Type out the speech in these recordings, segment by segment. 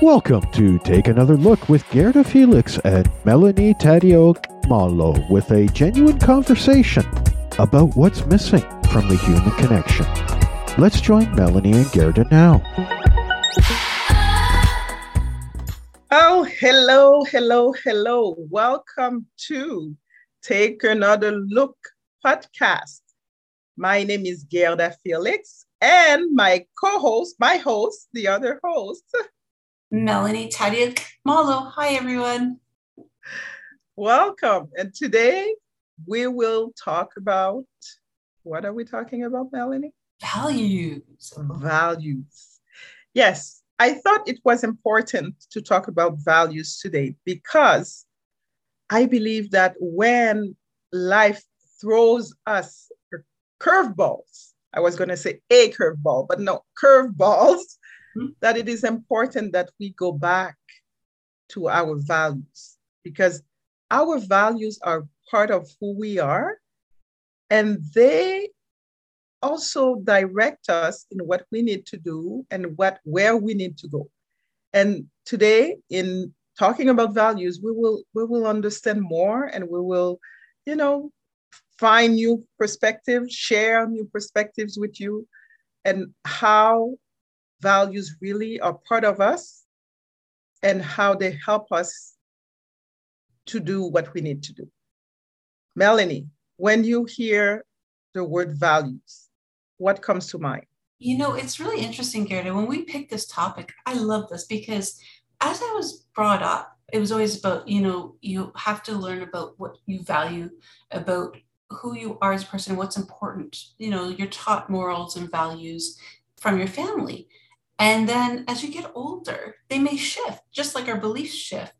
Welcome to Take Another Look with Gerda Felix and Melanie Tadio Malo with a genuine conversation about what's missing from the human connection. Let's join Melanie and Gerda now. Oh, hello, hello, hello. Welcome to Take Another Look podcast. My name is Gerda Felix, and my co host, my host, the other host, Melanie Tadia Malo. Hi, everyone. Welcome. And today we will talk about what are we talking about, Melanie? Values. Values. Yes, I thought it was important to talk about values today because I believe that when life throws us curveballs, I was going to say a curveball, but no, curveballs. Mm-hmm. that it is important that we go back to our values because our values are part of who we are and they also direct us in what we need to do and what where we need to go. And today in talking about values we will we will understand more and we will you know find new perspectives share new perspectives with you and how values really are part of us and how they help us to do what we need to do. Melanie, when you hear the word values, what comes to mind? You know, it's really interesting, Gerda. When we picked this topic, I love this because as I was brought up, it was always about, you know, you have to learn about what you value, about who you are as a person, what's important. You know, you're taught morals and values from your family. And then as you get older, they may shift, just like our beliefs shift.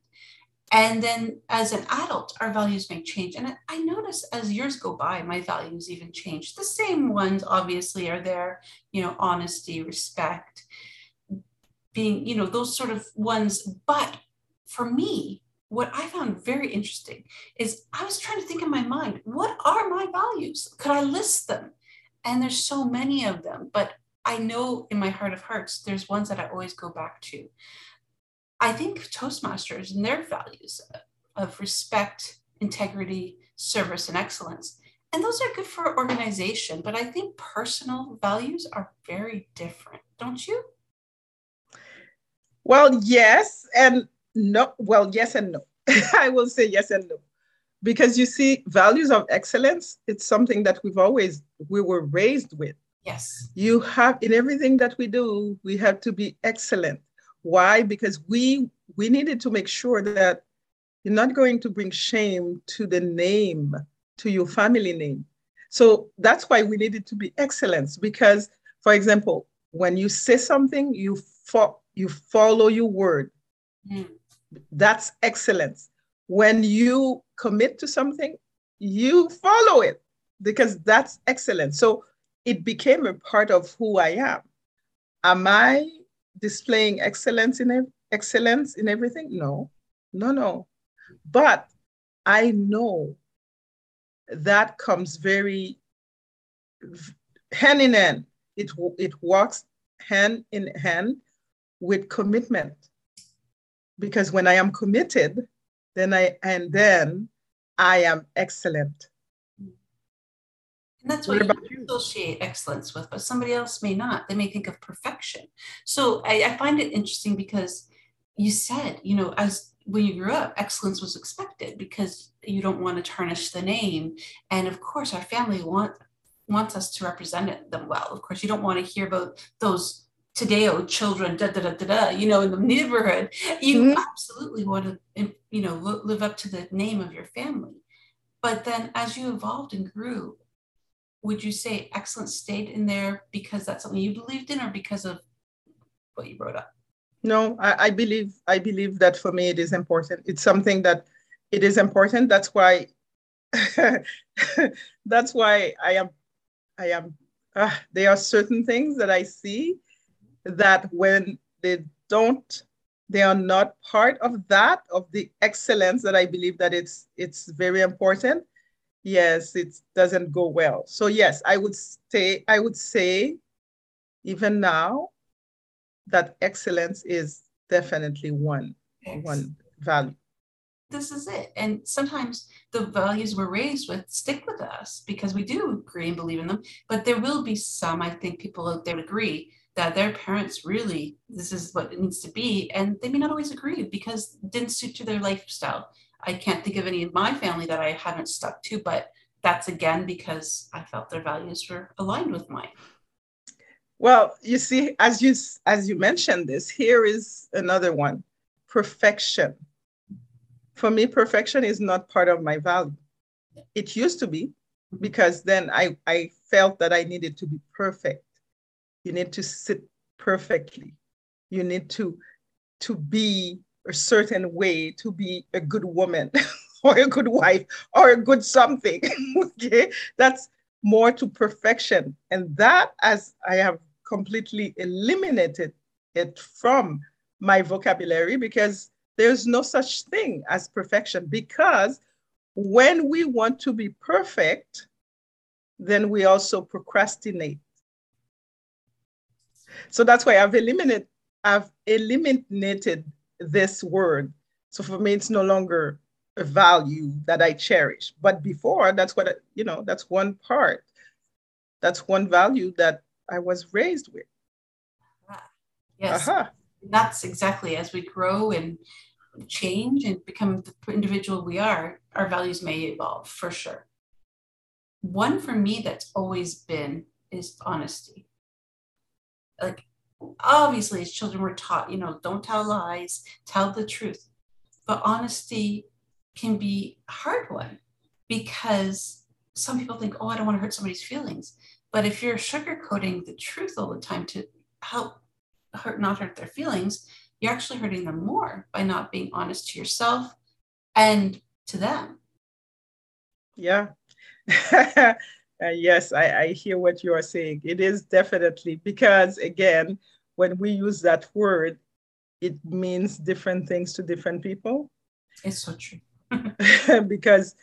And then as an adult, our values may change. And I notice as years go by, my values even change. The same ones obviously are there, you know, honesty, respect, being, you know, those sort of ones. But for me, what I found very interesting is I was trying to think in my mind, what are my values? Could I list them? And there's so many of them, but I know in my heart of hearts, there's ones that I always go back to. I think Toastmasters and their values of respect, integrity, service, and excellence. And those are good for organization, but I think personal values are very different, don't you? Well, yes, and no. Well, yes and no. I will say yes and no. Because you see, values of excellence, it's something that we've always, we were raised with. Yes. You have, in everything that we do, we have to be excellent why? Because we we needed to make sure that you're not going to bring shame to the name, to your family name. So that's why we needed to be excellence. Because, for example, when you say something, you fo- you follow your word. Mm. That's excellence. When you commit to something, you follow it because that's excellence. So it became a part of who I am. Am I displaying excellence in excellence in everything? No, no, no. But I know that comes very hand in hand. It, it walks hand in hand with commitment. Because when I am committed, then I and then I am excellent. And that's what, what you associate excellence with, but somebody else may not. They may think of perfection. So I, I find it interesting because you said, you know, as when you grew up, excellence was expected because you don't want to tarnish the name. And of course, our family want wants us to represent it, them well. Of course, you don't want to hear about those Tadeo children, da da da da da, you know, in the neighborhood. You mm-hmm. absolutely want to, you know, live up to the name of your family. But then as you evolved and grew, would you say excellence stayed in there because that's something you believed in or because of what you brought up? No I, I, believe i believe that for me it is important. It's something that it is important. That's why that's why i am i am uh, there are certain things that i see that when they don't they are not part of that of the excellence that i believe that it's it's very important yes, it doesn't go well. So yes, I would say I would say even now that excellence is definitely one one value. This is it. And sometimes the values we're raised with stick with us because we do agree and believe in them. But there will be some i think people out there agree that their parents really this is what it needs to be. And they may not always agree because it didn't suit to their lifestyle i can't think of any in my family that i haven't stuck to but that's again because i felt their values were aligned with mine. Well you see as you as you mentioned this here is another one perfection. For me perfection is not part of my value. It used to be mm-hmm. because then i i felt that i needed to be perfect. You need to sit perfectly. You need to to be a certain way to be a good woman or a good wife or a good something okay? That's more to perfection. And that as i have completely eliminated it from my vocabulary because there's no such thing as perfection. Because when we want to be perfect then we also procrastinate. So that's why I've eliminated I've eliminated this word. So for me, it's no longer a value that I cherish. But before, that's what I, you know. That's one part. That's one value that I was raised with. Yes, uh-huh. that's exactly as we grow and change and become the individual we are. Our values may evolve for sure. One for me that's always been is honesty like obviously as children we're taught you know don't tell lies tell the truth. But honesty can be a hard one because some people think oh i don't want to hurt somebody's feelings. But if you're sugarcoating the truth all the time to help hurt not hurt their feelings you're actually hurting them more by not being honest to yourself and to them. Yeah Uh, yes, I, I hear what you are saying. It is definitely because, again, when we use that word, it means different things to different people. It's so true. because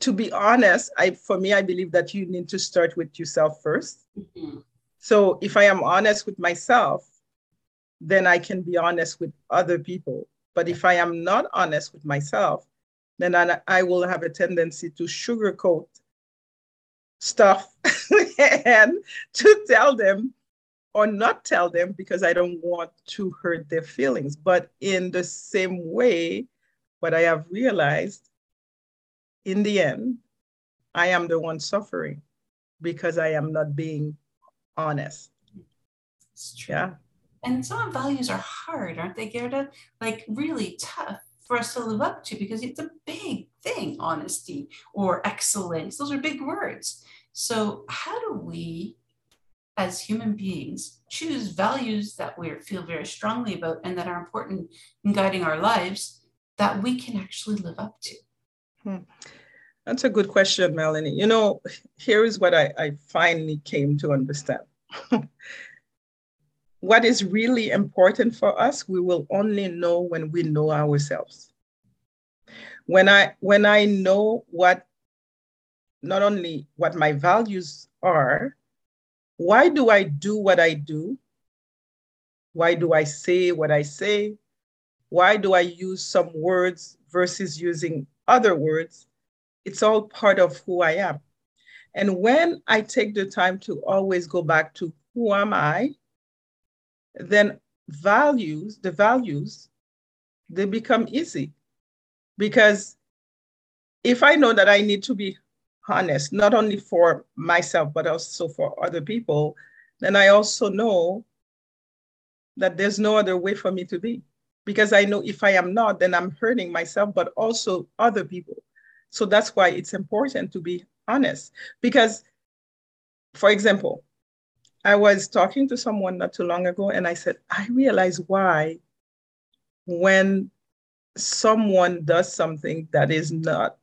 to be honest, I for me, I believe that you need to start with yourself 1st mm-hmm. So if I am honest with myself, then I can be honest with other people. But if I am not honest with myself, then I, I will have a tendency to sugarcoat stuff and to tell them or not tell them because I don't want to hurt their feelings. But in the same way, what I have realized in the end, I am the one suffering because I am not being honest. Yeah. And some values are hard, aren't they, Gerda? Like really tough for us to live up to because it's a big thing, honesty or excellence. Those are big words. So, how do we, as human beings, choose values that we feel very strongly about and that are important in guiding our lives that we can actually live up to? Hmm. That's a good question, Melanie. You know, here is what I, I finally came to understand. what is really important for us, we will only know when we know ourselves. When I when I know what not only what my values are, why do I do what I do? Why do I say what I say? Why do I use some words versus using other words? It's all part of who I am. And when I take the time to always go back to who am I, then values, the values, they become easy. Because if I know that I need to be honest, not only for myself, but also for other people, then I also know that there's no other way for me to be. Because I know if I am not, then I'm hurting myself, but also other people. So that's why it's important to be honest. Because, for example, I was talking to someone not too long ago, and I said, I realize why when someone does something that is not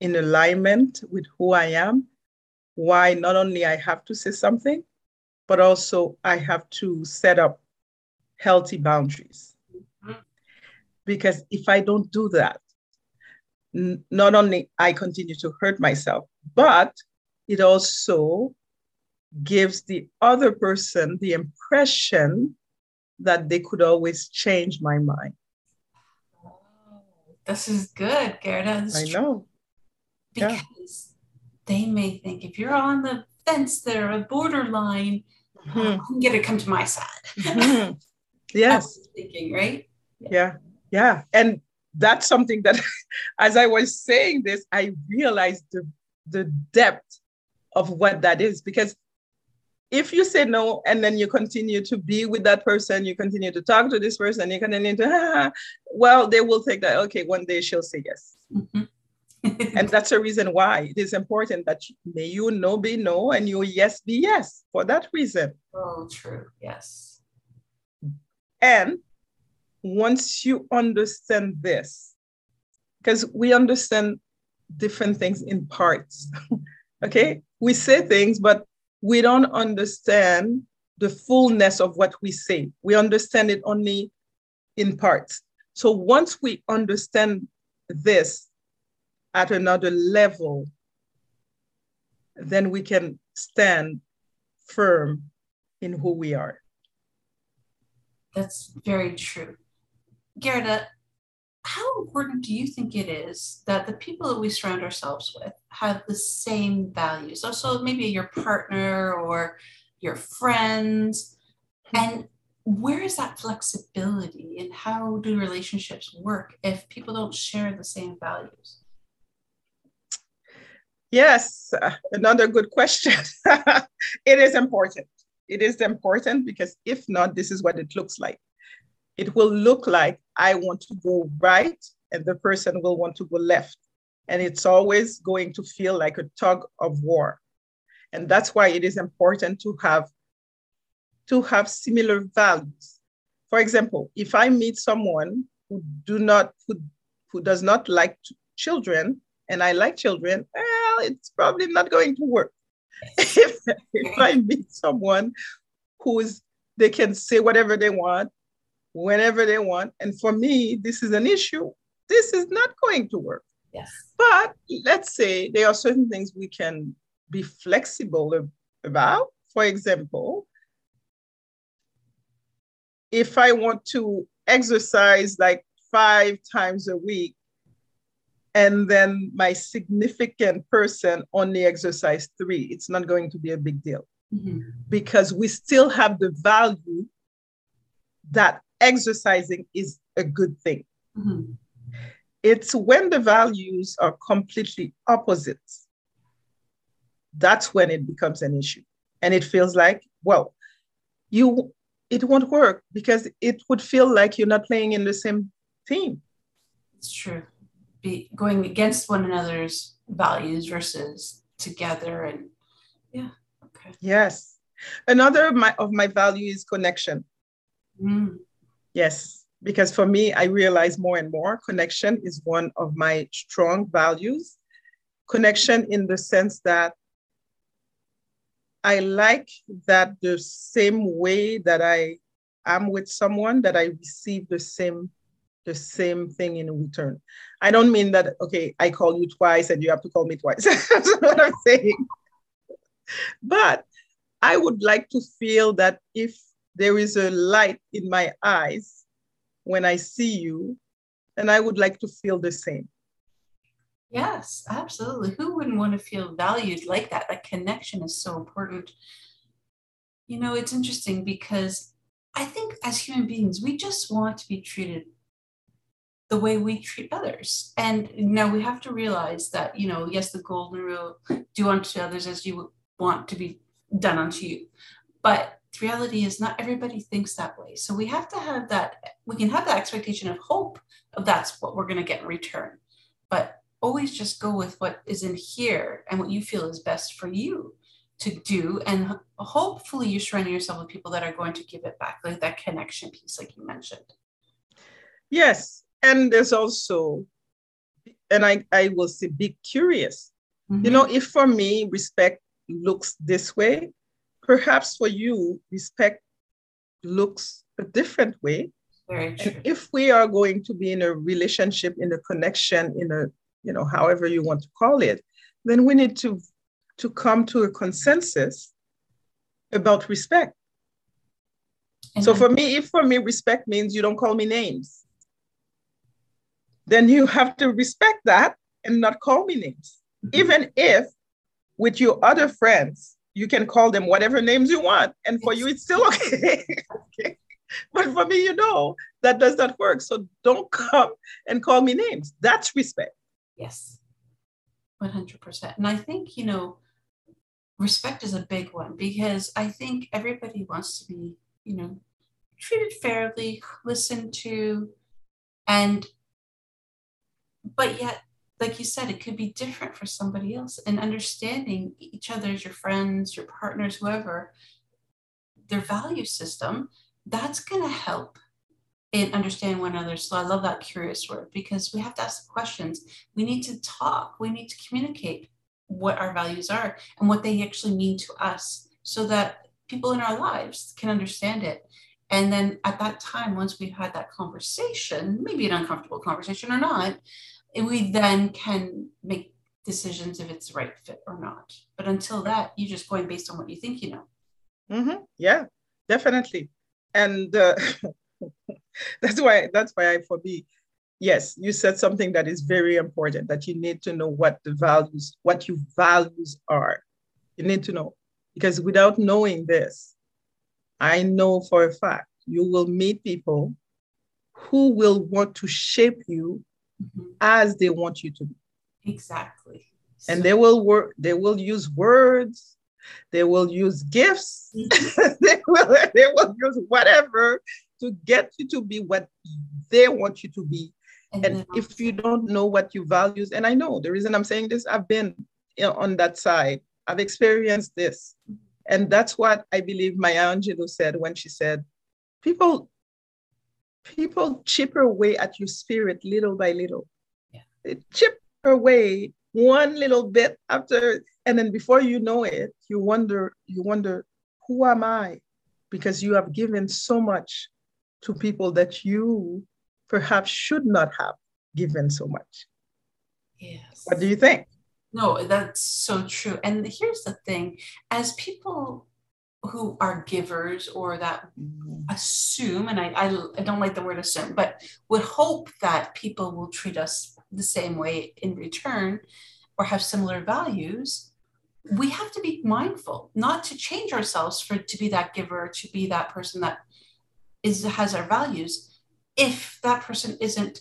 in alignment with who I am, why not only I have to say something, but also I have to set up healthy boundaries. Because if I don't do that, n- not only I continue to hurt myself, but it also gives the other person the impression that they could always change my mind. This is good, Gerda. I know. Because yeah. they may think if you're on the fence there, a borderline, mm-hmm. uh, I'm going to come to my side. Mm-hmm. Yes. thinking, right? Yeah. yeah. Yeah. And that's something that, as I was saying this, I realized the, the depth of what that is because if you say no and then you continue to be with that person, you continue to talk to this person, you continue to, ah, well, they will take that, okay, one day she'll say yes. Mm-hmm. and that's the reason why it is important that may you no be no and you yes be yes for that reason. Oh, true. Yes. And once you understand this, because we understand different things in parts, okay? We say things, but we don't understand the fullness of what we say. We understand it only in parts. So once we understand this at another level, then we can stand firm in who we are. That's very true. Gerda, how important do you think it is that the people that we surround ourselves with have the same values? Also, maybe your partner or your friends. Hmm. And where is that flexibility and how do relationships work if people don't share the same values? Yes, another good question. it is important. It is important because if not, this is what it looks like it will look like I want to go right and the person will want to go left. And it's always going to feel like a tug of war. And that's why it is important to have to have similar values. For example, if I meet someone who do not who, who does not like children and I like children, well, it's probably not going to work. if, if I meet someone who's they can say whatever they want whenever they want. And for me, this is an issue. This is not going to work. Yes. But let's say there are certain things we can be flexible about. For example, if I want to exercise like five times a week, and then my significant person only exercise three, it's not going to be a big deal mm-hmm. because we still have the value that exercising is a good thing. Mm-hmm. It's when the values are completely opposites. That's when it becomes an issue. And it feels like, well, you it won't work because it would feel like you're not playing in the same team. It's true. Be going against one another's values versus together and yeah. Okay. Yes. Another of my, of my value is connection. Mm. Yes, because for me, I realize more and more connection is one of my strong values. Connection in the sense that I like that the same way that I am with someone, that I receive the same the same thing in return. I don't mean that, okay, I call you twice and you have to call me twice. That's what I'm saying. But I would like to feel that if there is a light in my eyes when I see you, and I would like to feel the same. Yes, absolutely. Who wouldn't want to feel valued like that? That connection is so important. You know, it's interesting because I think as human beings, we just want to be treated the way we treat others. And now we have to realize that, you know, yes, the golden rule do unto others as you want to be done unto you. But the reality is not everybody thinks that way. So we have to have that, we can have that expectation of hope of that's what we're going to get in return. But always just go with what is in here and what you feel is best for you to do. And hopefully you're surrounding yourself with people that are going to give it back, like that connection piece, like you mentioned. Yes. And there's also, and I, I will say, be curious. Mm-hmm. You know, if for me, respect looks this way, perhaps for you, respect looks a different way. Very true. And if we are going to be in a relationship, in a connection, in a, you know, however you want to call it, then we need to, to come to a consensus about respect. And so for me, if for me respect means you don't call me names, then you have to respect that and not call me names. Mm-hmm. Even if with your other friends, you can call them whatever names you want, and for you, it's still okay. okay. But for me, you know, that does not work. So don't come and call me names. That's respect. Yes, 100%. And I think, you know, respect is a big one because I think everybody wants to be, you know, treated fairly, listened to, and, but yet like you said, it could be different for somebody else. And understanding each other's, your friends, your partners, whoever, their value system, that's going to help in understanding one another. So I love that curious word because we have to ask questions. We need to talk. We need to communicate what our values are and what they actually mean to us so that people in our lives can understand it. And then at that time, once we've had that conversation, maybe an uncomfortable conversation or not, we then can make decisions if it's the right fit or not. But until that, you're just going based on what you think you know. Mm-hmm. Yeah, definitely. And uh, that's why that's why I for me, yes, you said something that is very important that you need to know what the values, what your values are. You need to know because without knowing this, I know for a fact you will meet people who will want to shape you mm-hmm. as they want you to be. Exactly. And so- they will work, they will use words, they will use gifts, mm-hmm. they, will, they will use whatever to get you to be what they want you to be. And, and if you don't know what you values, and I know the reason I'm saying this, I've been you know, on that side. I've experienced this. Mm-hmm. And that's what I believe Maya Angelou said when she said, people people chip away at your spirit little by little. Yeah. chip away one little bit after, and then before you know it, you wonder, you wonder, who am I? Because you have given so much to people that you perhaps should not have given so much. Yes. What do you think? No, that's so true. And here's the thing as people who are givers or that mm-hmm. assume, and I, I, I, don't like the word assume, but would hope that people will treat us the same way in return or have similar values, we have to be mindful not to change ourselves for to be that giver, to be that person that is has our values. If that person isn't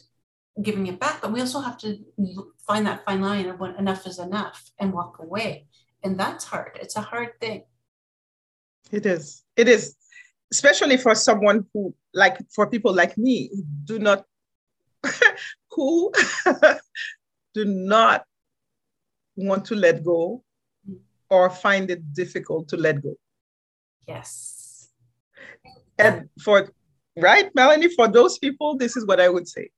giving it back, but we also have to find that fine line of when enough is enough and walk away. And that's hard. It's a hard thing. It is. It is, especially for someone who, like, for people like me, who do not, who do not want to let go or find it difficult to let go. Yes. And for, right, Melanie, for those people, this is what I would say.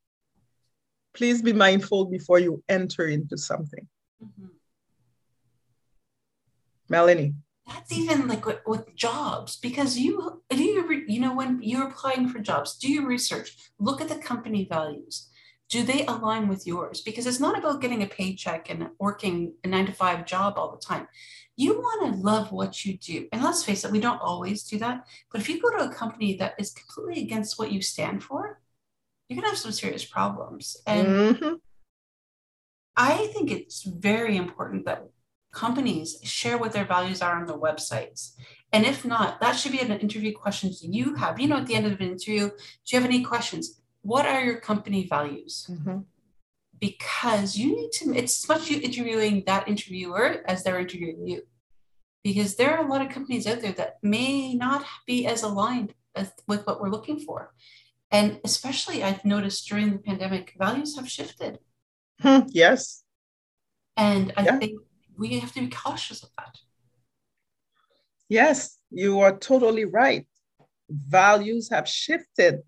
Please be mindful before you enter into something. Mm-hmm. Melanie that's even like with, with, jobs because you do you you know when you're applying for jobs do your research look at the company values. Do they align with yours? Because it's not about getting a paycheck and working a nine to five job all the time. You want to love what you do and let's face it we don't always do that but if you go to a company that is completely against what you stand for you're going to have some serious problems and mm-hmm. i think it's very important that companies share what their values are on their websites. And if not, that should be an interview questions that you have. You know, at the end of an interview, do you have any questions? What are your company values? Mm-hmm. Because you need to, it's much you interviewing that interviewer as they're interviewing you. Because there are a lot of companies out there that may not be as aligned as, with what we're looking for. And especially, I've noticed during the pandemic, values have shifted. Hmm, yes. And I yeah. think we have to be cautious of that. Yes, you are totally right. Values have shifted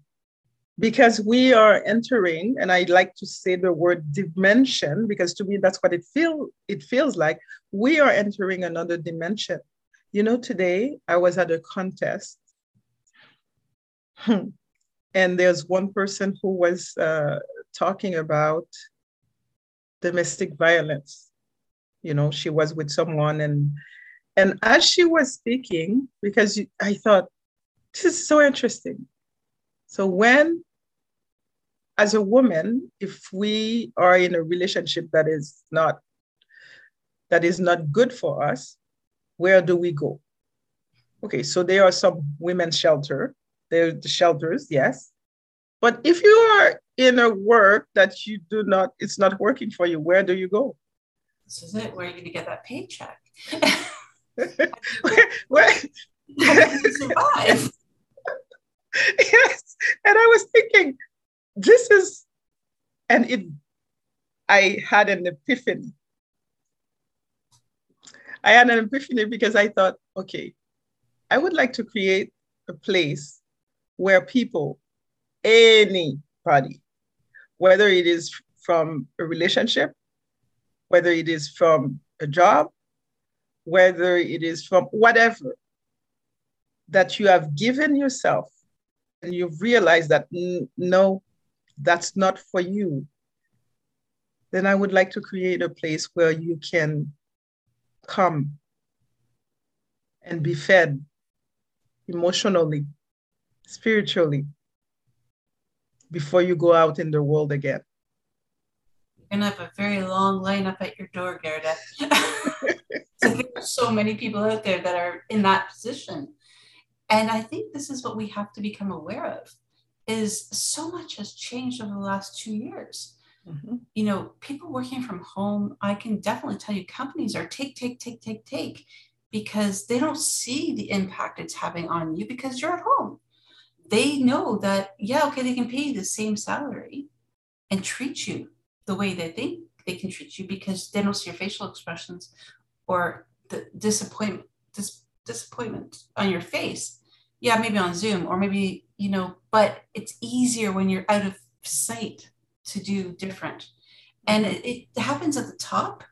because we are entering, and I like to say the word dimension because to me that's what it feel it feels like. We are entering another dimension. You know, today I was at a contest, and there's one person who was uh, talking about domestic violence you know she was with someone and and as she was speaking because i thought this is so interesting. So when as a woman, if we are in a relationship that is not that is not good for us, where do we go? Okay, so there are some women's shelter. There are the shelters, yes. But if you are in a work that you do not, it's not working for you, where do you go? This is it. Where are you going to get that paycheck? where, where, survive? yes. And I was thinking, this is, and it, I had an epiphany. I had an epiphany because I thought, okay, I would like to create a place where people, anybody, whether it is from a relationship, whether it is from a job, whether it is from whatever, that you have given yourself and you've realized that no, that's not for you, then I would like to create a place where you can come and be fed emotionally, spiritually, before you go out in the world again. You're gonna have a very long lineup at your door, Gerda. there's so many people out there that are in that position. And I think this is what we have to become aware of is so much has changed over the last two years. Mm-hmm. You know, people working from home, I can definitely tell you companies are take, take, take, take, take because they don't see the impact it's having on you because you're at home. They know that, yeah, okay, they can pay you the same salary and treat you the way they think they can treat you because they don't see your facial expressions or the disappointment, dis- disappointment on your face. Yeah, maybe on Zoom or maybe, you know, but it's easier when you're out of sight to do different. And it, it happens at the top,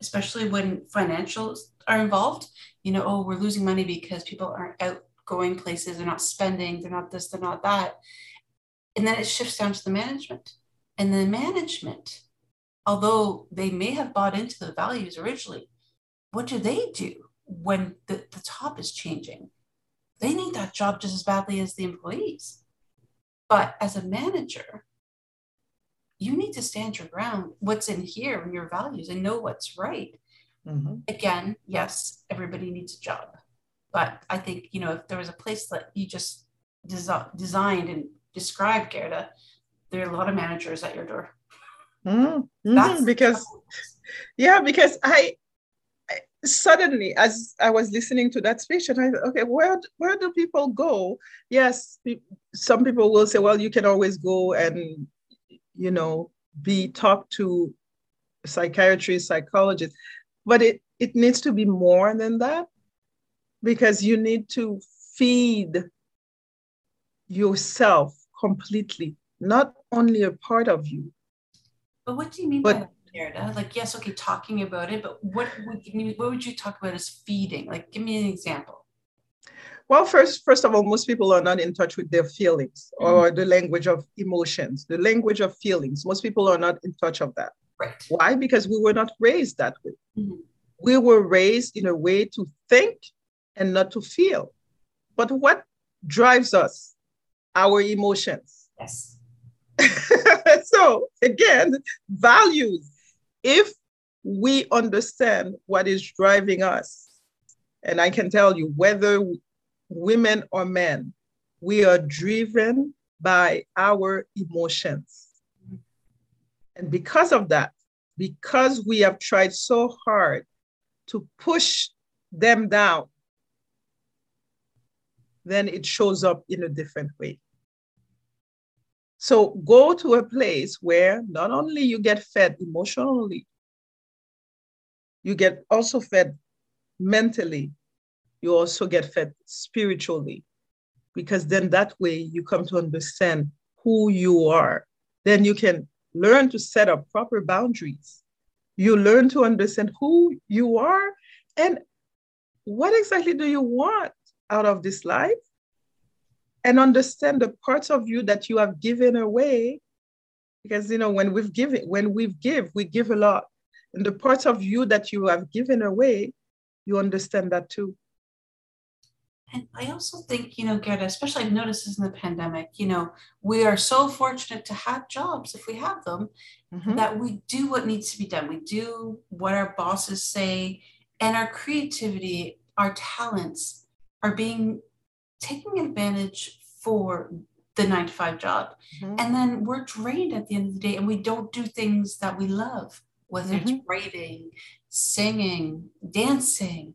especially when financials are involved. You know, oh, we're losing money because people aren't out going places, they're not spending, they're not this, they're not that. And then it shifts down to the management. And the management, although they may have bought into the values originally, what do they do when the, the top is changing? They need that job just as badly as the employees. But as a manager, you need to stand your ground, what's in here and your values and know what's right. Mm-hmm. Again, yes, everybody needs a job. But I think, you know, if there was a place that you just desi- designed and described, Gerda, there are a lot of managers at your door. Mm-hmm. That's because, yeah, because I, I, suddenly, as I was listening to that speech, and I thought, okay, where where do people go? Yes, some people will say, well, you can always go and you know, be talked to psychiatry, psychologist, but it, it needs to be more than that because you need to feed yourself completely, not only a part of you. But what do you mean but, by that, Like, yes, okay, talking about it, but what would you, what would you talk about as feeding? Like, give me an example. Well, first, first of all, most people are not in touch with their feelings mm-hmm. or the language of emotions, the language of feelings. Most people are not in touch of that. Right. Why? Because we were not raised that way. Mm-hmm. We were raised in a way to think and not to feel. But what drives us? Our emotions. Yes. so again, values. If we understand what is driving us, and I can tell you whether women or men, we are driven by our emotions. And because of that, because we have tried so hard to push them down, then it shows up in a different way. So go to a place where not only you get fed emotionally, you get also fed mentally, you also get fed spiritually because then that way you come to understand who you are. Then you can learn to set up proper boundaries. You learn to understand who you are and what exactly do you want out of this life and understand the parts of you that you have given away because you know when we've given when we've give we give a lot and the parts of you that you have given away you understand that too And I also think, you know, Gerda, especially I've noticed this in the pandemic, you know, we are so fortunate to have jobs if we have them, mm-hmm. that we do what needs to be done. We do what our bosses say, and our creativity, our talents are being taken advantage for the nine to five job. Mm-hmm. And then we're drained at the end of the day and we don't do things that we love, whether mm-hmm. it's writing, singing, dancing,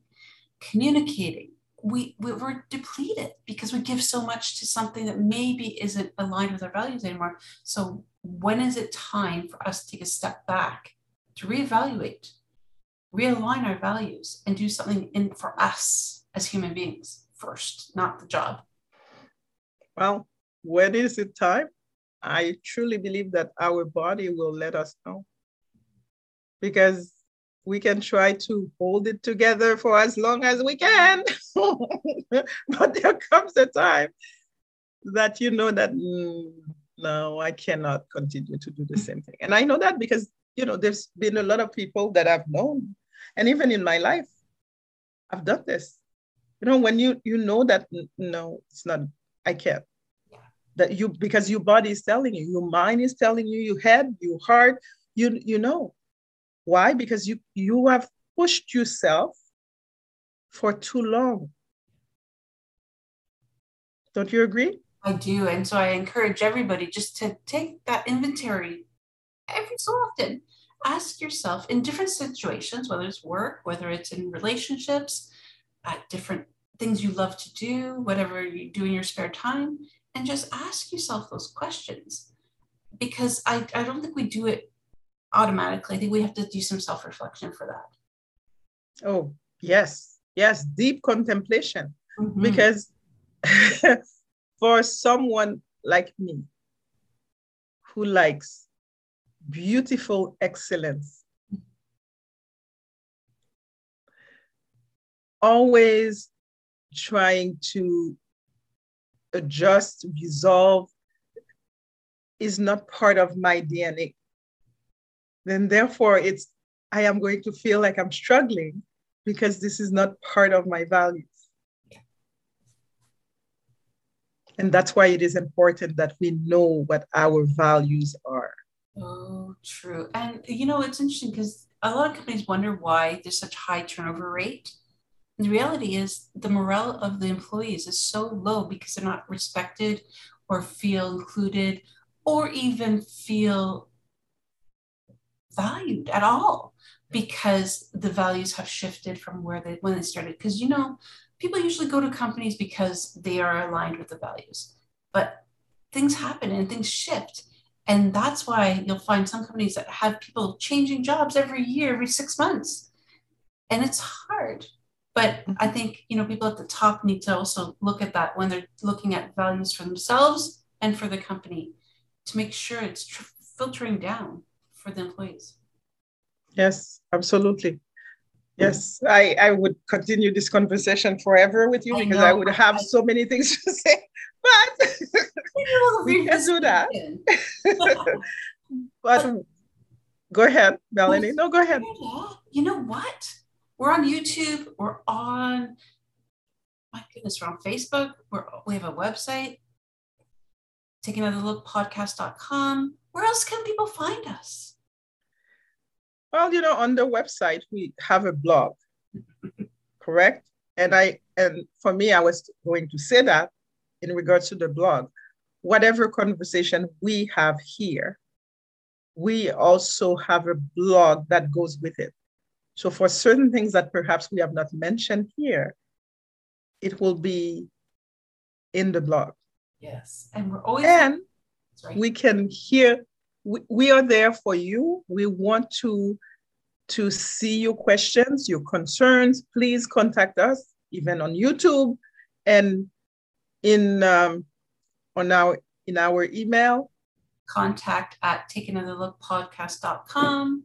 communicating. We, we, we're depleted because we give so much to something that maybe isn't aligned with our values anymore. So, when is it time for us to take a step back to reevaluate, realign our values, and do something in for us as human beings first, not the job? Well, when is it time? I truly believe that our body will let us know because we can try to hold it together for as long as we can. but there comes a time that you know that mm, no, I cannot continue to do the same thing. And I know that because, you know, there's been a lot of people that I've known, and even in my life, I've done this. You know, when you you know that no, it's not, I can't. That you because your body is telling you your mind is telling you your head your heart you you know. Why? Because you you have pushed yourself for too long. Don't you agree? I do and so i encourage everybody just to take that inventory every so often. Ask yourself in different situations whether it's work whether it's in relationships at different things you love to do whatever you do in your spare time and just ask yourself those questions because I, I don't think we do it automatically. I think we have to do some self reflection for that. Oh, yes. Yes. Deep contemplation. Mm-hmm. Because for someone like me who likes beautiful excellence, always trying to adjust, resolve is not part of my DNA, then therefore it's I am going to feel like I'm struggling because this is not part of my values. And that's why it is important that we know what our values are. Oh, true. And you know, it's interesting because a lot of companies wonder why there's such high turnover rate the reality is the morale of the employees is so low because they're not respected or feel included or even feel valued at all because the values have shifted from where they when they started. Because you know people usually go to companies because they are aligned with the values but things happen and things shift. And that's why you'll find some companies that have people changing jobs every year every 6 months. And it's hard but mm-hmm. I think you know people at the top need to also look at that when they're looking at values for themselves and for the company to make sure it's tr- filtering down for the employees. Yes, absolutely. Yes, I, I would continue this conversation forever with you I because know. I would have so many things to say, but we can do that. but go ahead, Melanie. No, go ahead. You know what? We're on YouTube. We're on, my goodness, we're on Facebook. We're, we have a website, take another look podcast.com. Where else can people find us? Well, you know, on the website, we have a blog, correct? And I, and for me, I was going to say that in regards to the blog, whatever conversation we have here, we also have a blog that goes with it. So for certain things that perhaps we have not mentioned here, it will be in the blog. Yes. And we're always and right. we can hear we, we are there for you. We want to to see your questions, your concerns. Please contact us even on YouTube and in um, on our in our email contact at takeanotherlookpodcast.com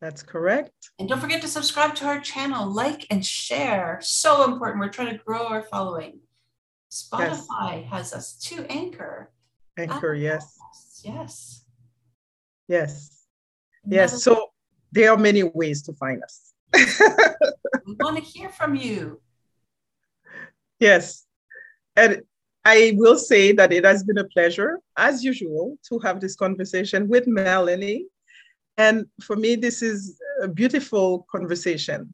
that's correct. And don't forget to subscribe to our channel, like and share. So important. We're trying to grow our following. Spotify yes. has us to Anchor. Anchor, yes. Yes. Yes. Yes. So there are many ways to find us. we want to hear from you. Yes. And I will say that it has been a pleasure, as usual, to have this conversation with Melanie. And for me, this is a beautiful conversation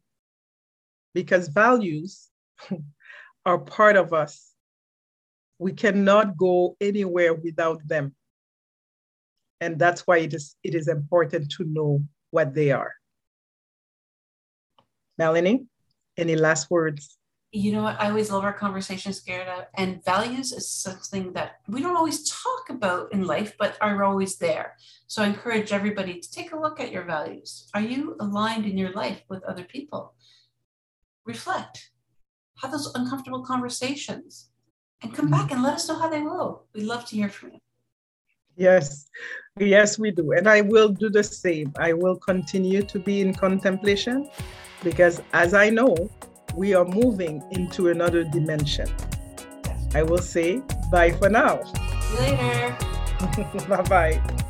because values are part of us. We cannot go anywhere without them. And that's why it is, it is important to know what they are. Melanie, any last words? You know what? I always love our conversations, Gerda. And values is something that we don't always talk about in life, but are always there. So I encourage everybody to take a look at your values. Are you aligned in your life with other people? Reflect, have those uncomfortable conversations, and come back and let us know how they go. We'd love to hear from you. Yes, yes, we do. And I will do the same. I will continue to be in contemplation because, as I know, we are moving into another dimension. I will say bye for now. Later. bye bye.